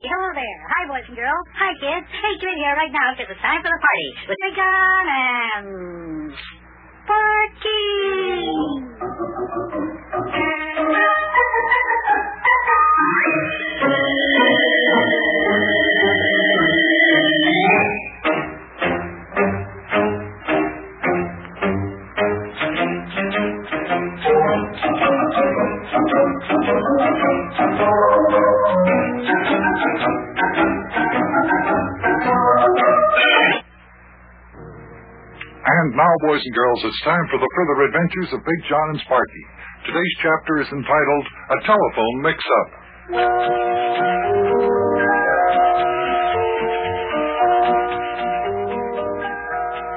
Hello there. Hi, boys and girls. Hi, kids. Hey, get here right now because it's time for the party with Big John and Sparky. Boys and girls, it's time for the further adventures of Big John and Sparky. Today's chapter is entitled A Telephone Mix-Up.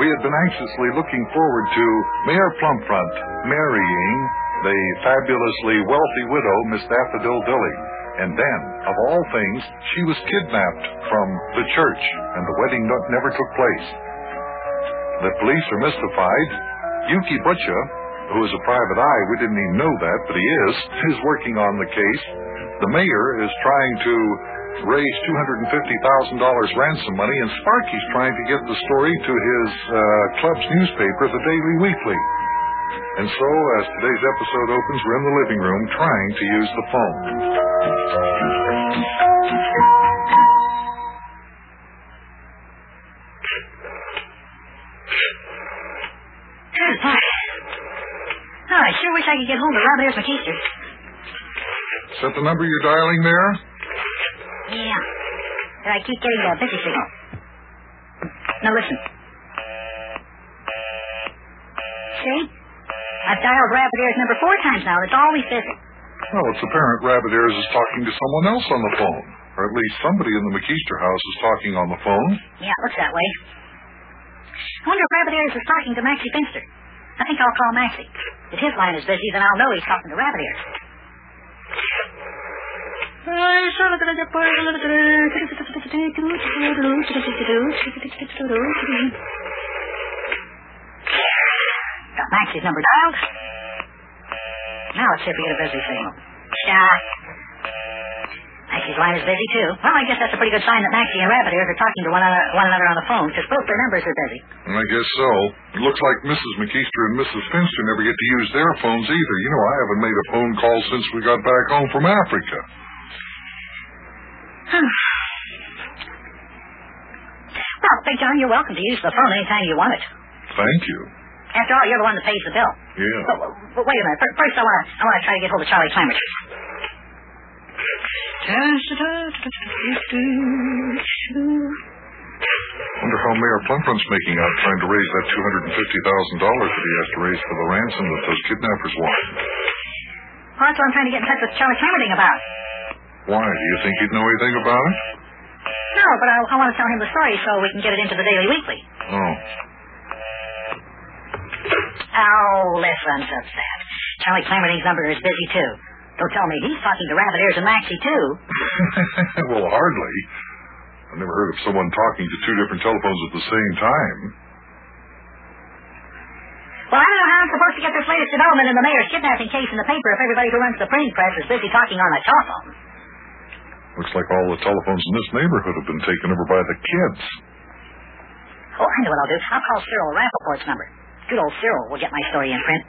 We had been anxiously looking forward to Mayor Plumpfront marrying the fabulously wealthy widow, Miss Daffodil Dilly. And then, of all things, she was kidnapped from the church, and the wedding never took place. The police are mystified. Ukey Betcha, who is a private eye, we didn't even know that, but he is, is working on the case. The mayor is trying to raise $250,000 ransom money, and Sparky's trying to get the story to his uh, club's newspaper, the Daily Weekly. And so, as today's episode opens, we're in the living room trying to use the phone. I sure wish I could get hold of Rabbit Ears McKeester. Is that the number you're dialing there? Yeah. But I keep getting a busy signal. Now listen. See? I've dialed Rabbit Ears number four times now. It's always busy. Well, it's apparent Rabbit Ears is talking to someone else on the phone. Or at least somebody in the McKeester house is talking on the phone. Yeah, it looks that way. I wonder if Rabbit Ears is talking to Maxie Finster. I think I'll call Maxie. If his line is busy, then I'll know he's talking to Rabbit Ears. Got Maxie's number dialed. Now let's see if we get a busy signal. Yeah. Maxie's line is busy too. Well, I guess that's a pretty good sign that Maxie and Rabbit Ears are talking to one another, one another on the phone because both their numbers are busy. I guess so. It looks like Mrs. McKeester and Mrs. Finster never get to use their phones either. You know, I haven't made a phone call since we got back home from Africa. Well, Big John, you're welcome to use the phone anytime you want it. Thank you. After all, you're the one that pays the bill. Yeah. But, but wait a minute. First, I want to I want to try to get hold of Charlie Clammer. I wonder how Mayor Plumpfront's making out trying to raise that $250,000 that he has to raise for the ransom that those kidnappers want. Well, that's what I'm trying to get in touch with Charlie Clammerding about. Why? Do you think he'd know anything about it? No, but I, I want to tell him the story so we can get it into the Daily Weekly. Oh. Oh, listen to that. Charlie Clammerding's number is busy, too. Don't tell me he's talking to Rabbit Ears and Maxie, too. well, hardly. I've never heard of someone talking to two different telephones at the same time. Well, I don't know how I'm supposed to get this latest development in the mayor's kidnapping case in the paper if everybody who runs the printing press is busy talking on the telephone. Looks like all the telephones in this neighborhood have been taken over by the kids. Oh, I know what I'll do. I'll call Cyril Rappaport's number. Good old Cyril will get my story in print.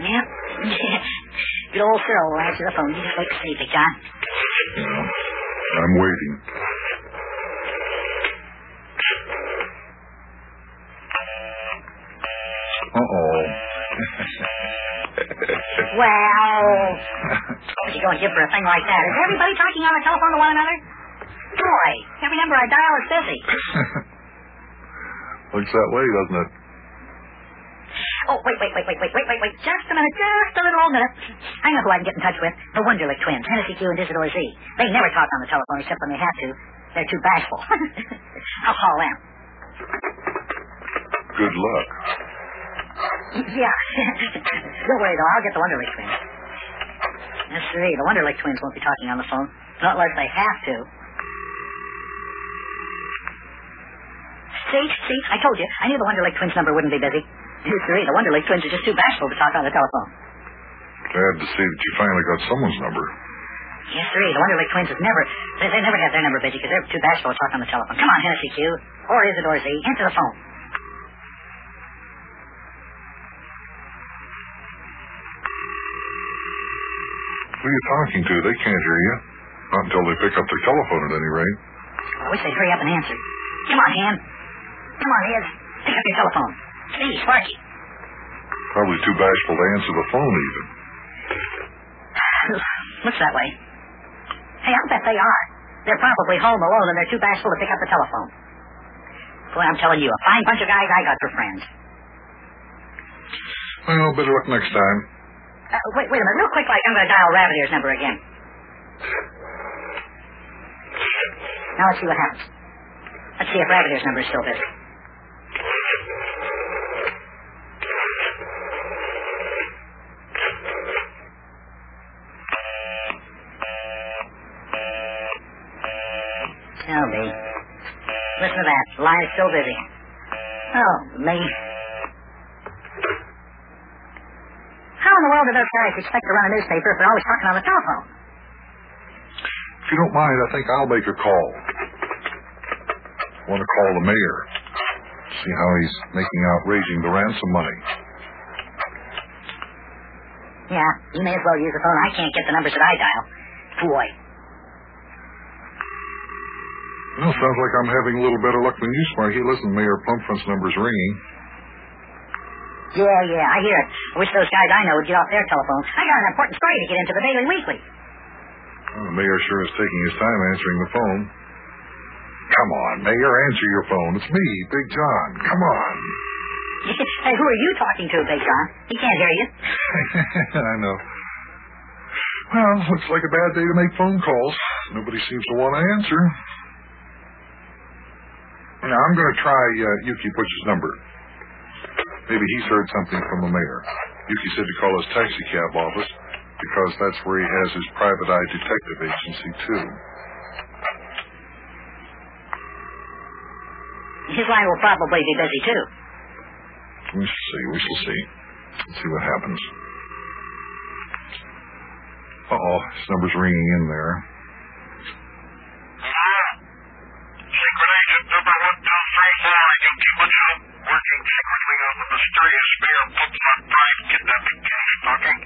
Yep. Good old Cyril will answer the phone. You just wait to see, Big John. I'm waiting. Uh-oh. Well, what you go and give for a thing like that? Is everybody talking on the telephone to one another? Boy, every number I dial is busy. Looks that way, doesn't it? Oh, wait, wait, wait, wait, wait, wait, wait, wait. Just a minute, just a little minute. I know who I can get in touch with. The Wunderlich twins, Hennessy Q and Isidore Z. They never talk on the telephone except when they have to. They're too bashful. I'll call them. Good luck. Yeah. Don't worry, though. I'll get the Wunderlich twins. Yes, sir. The Wunderlich twins won't be talking on the phone. Not unless they have to. See, see, I told you. I knew the Wunderlich twins number wouldn't be busy. Yes, sir. The Wunderlich twins are just too bashful to talk on the telephone. Glad to see that you finally got someone's number. Yes, three. The Wunderlich twins has never, they, they never got their number busy because they're too bashful to talk on the telephone. Come on, Hennessy Q. Or Isidore Z. Answer the phone. Who are you talking to? They can't hear you. Not until they pick up their telephone, at any rate. I wish they'd hurry up and answer. Come on, Han. Come on, Iz. Pick up your telephone. Hey, Sparky. Probably too bashful to answer the phone, even. Looks that way. Hey, I'll bet they are. They're probably home alone and they're too bashful to pick up the telephone. Boy, I'm telling you, a fine bunch of guys I got for friends. Well, better luck next time. Uh, wait, wait a minute, real quick, like I'm going to dial Rabbit Ear's number again. Now let's see what happens. Let's see if Rabbit Ear's number is still busy. Oh, me. Listen to that. Line's still busy. Oh, me. How in the world do those guys expect to run a newspaper if they're always talking on the telephone? If you don't mind, I think I'll make a call. I want to call the mayor. See how he's making out raising the ransom money. Yeah, you may as well use the phone. I can't get the numbers that I dial. Boy. Well, sounds like I'm having a little better luck than you, Sparky. Listen, Mayor Plumpfront's number's ringing. Yeah, yeah, I hear it. I wish those guys I know would get off their telephones. I got an important story to get into the Daily Weekly. Well, the mayor sure is taking his time answering the phone. Come on, Mayor, answer your phone. It's me, Big John. Come on. hey, who are you talking to, Big John? He can't hear you. I know. Well, looks like a bad day to make phone calls. Nobody seems to want to answer. Now, I'm going to try uh, Ukey Butch's number. Maybe he's heard something from the mayor. Ukey said to call his taxi cab office because that's where he has his private eye detective agency, too. His line will probably be busy, too. We shall see. We shall see. Let's see what happens. Uh-oh. His number's ringing in there.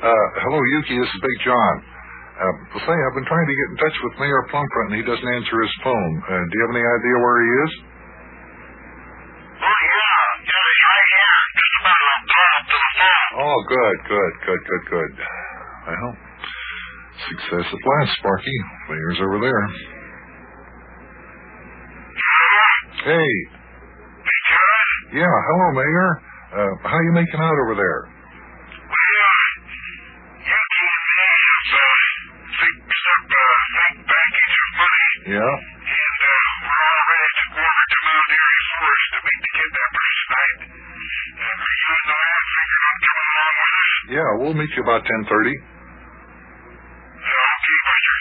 Uh, hello, Ukey. This is Big John. Uh, say, I've been trying to get in touch with Mayor Plumpfront, and he doesn't answer his phone. Uh, do you have any idea where he is? Oh, yeah. Yeah, he's right here. Just about to call up to the phone. Oh, good, good, good, good, good. Well, success at last, Sparky. Mayor's over there. Hey. Hey, John. Yeah, hello, Mayor. Uh, how you making out over there? Yeah? and uh, we're all ready to go over to Forest to meet the kidnappers tonight. Uh, are you and the lad figuring on coming along with us? Yeah, we'll meet you about 10.30. Yeah, okay, Betcha.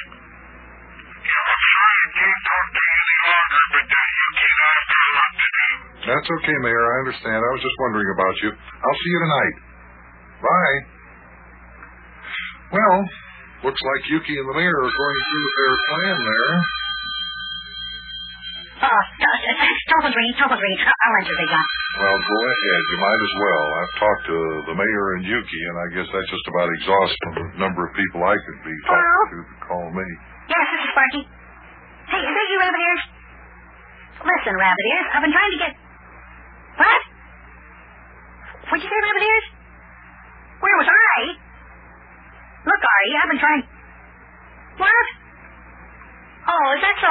Yeah, I'm sorry I can't talk to you any longer, but uh, and I have got a lot to do. That's okay, Mayor. I understand. I was just wondering about you. I'll see you tonight. Bye. Well, looks like Ukey and the mayor are going through with their plan there. Oh, ringing, telephone's. I'll, answer, Big John. Well, go ahead. You might as well. I've talked to the mayor and Ukey, and I guess that's just about exhausts the number of people I could be talking to to call me. Yes, this is Sparky. Hey, is that you, Rabbit Ears? Listen, Rabbit Ears, I've been trying to get... What? What'd you say, Rabbit Ears? Where was I? Look, Artie, I've been trying... What? Oh, is that so?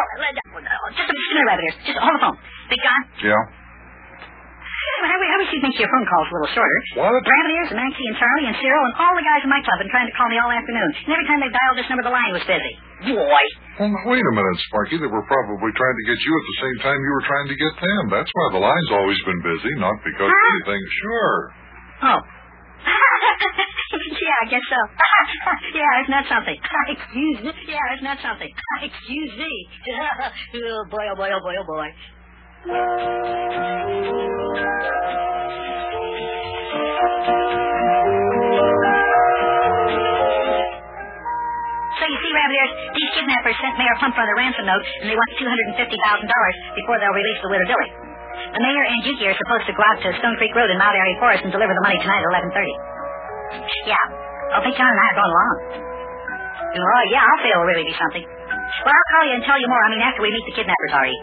Just a minute, Rabbit Ears. Just hold the phone. Big John, Yeah? I, I wish you'd make your phone calls a little shorter. What? Rabbit Ears and Maxie and Charlie and Cyril and all the guys in my club have been trying to call me all afternoon. And every time they dialed this number, the line was busy. Boy. Well, now, wait a minute, Sparky. They were probably trying to get you at the same time you were trying to get them. That's why the line's always been busy, not because of Huh? anything. Sure. Oh. yeah, I guess so. yeah, isn't that something? Excuse me. Yeah, isn't that something? Excuse me. oh boy, oh boy, oh boy, oh boy. So you see, Rabbit Ears, these kidnappers sent Mayor Plumpfront a ransom note, and they want $250,000 before they'll release the widow Dilly. The mayor and Ukey are supposed to go out to Stone Creek Road in Mount Airy Forest and deliver the money tonight at 11.30. Yeah. And I are going along. Oh, yeah, I'll say it'll really be something. Well, I'll call you and tell you more, I mean, after we meet the kidnappers, Ari.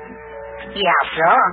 Yeah, sure.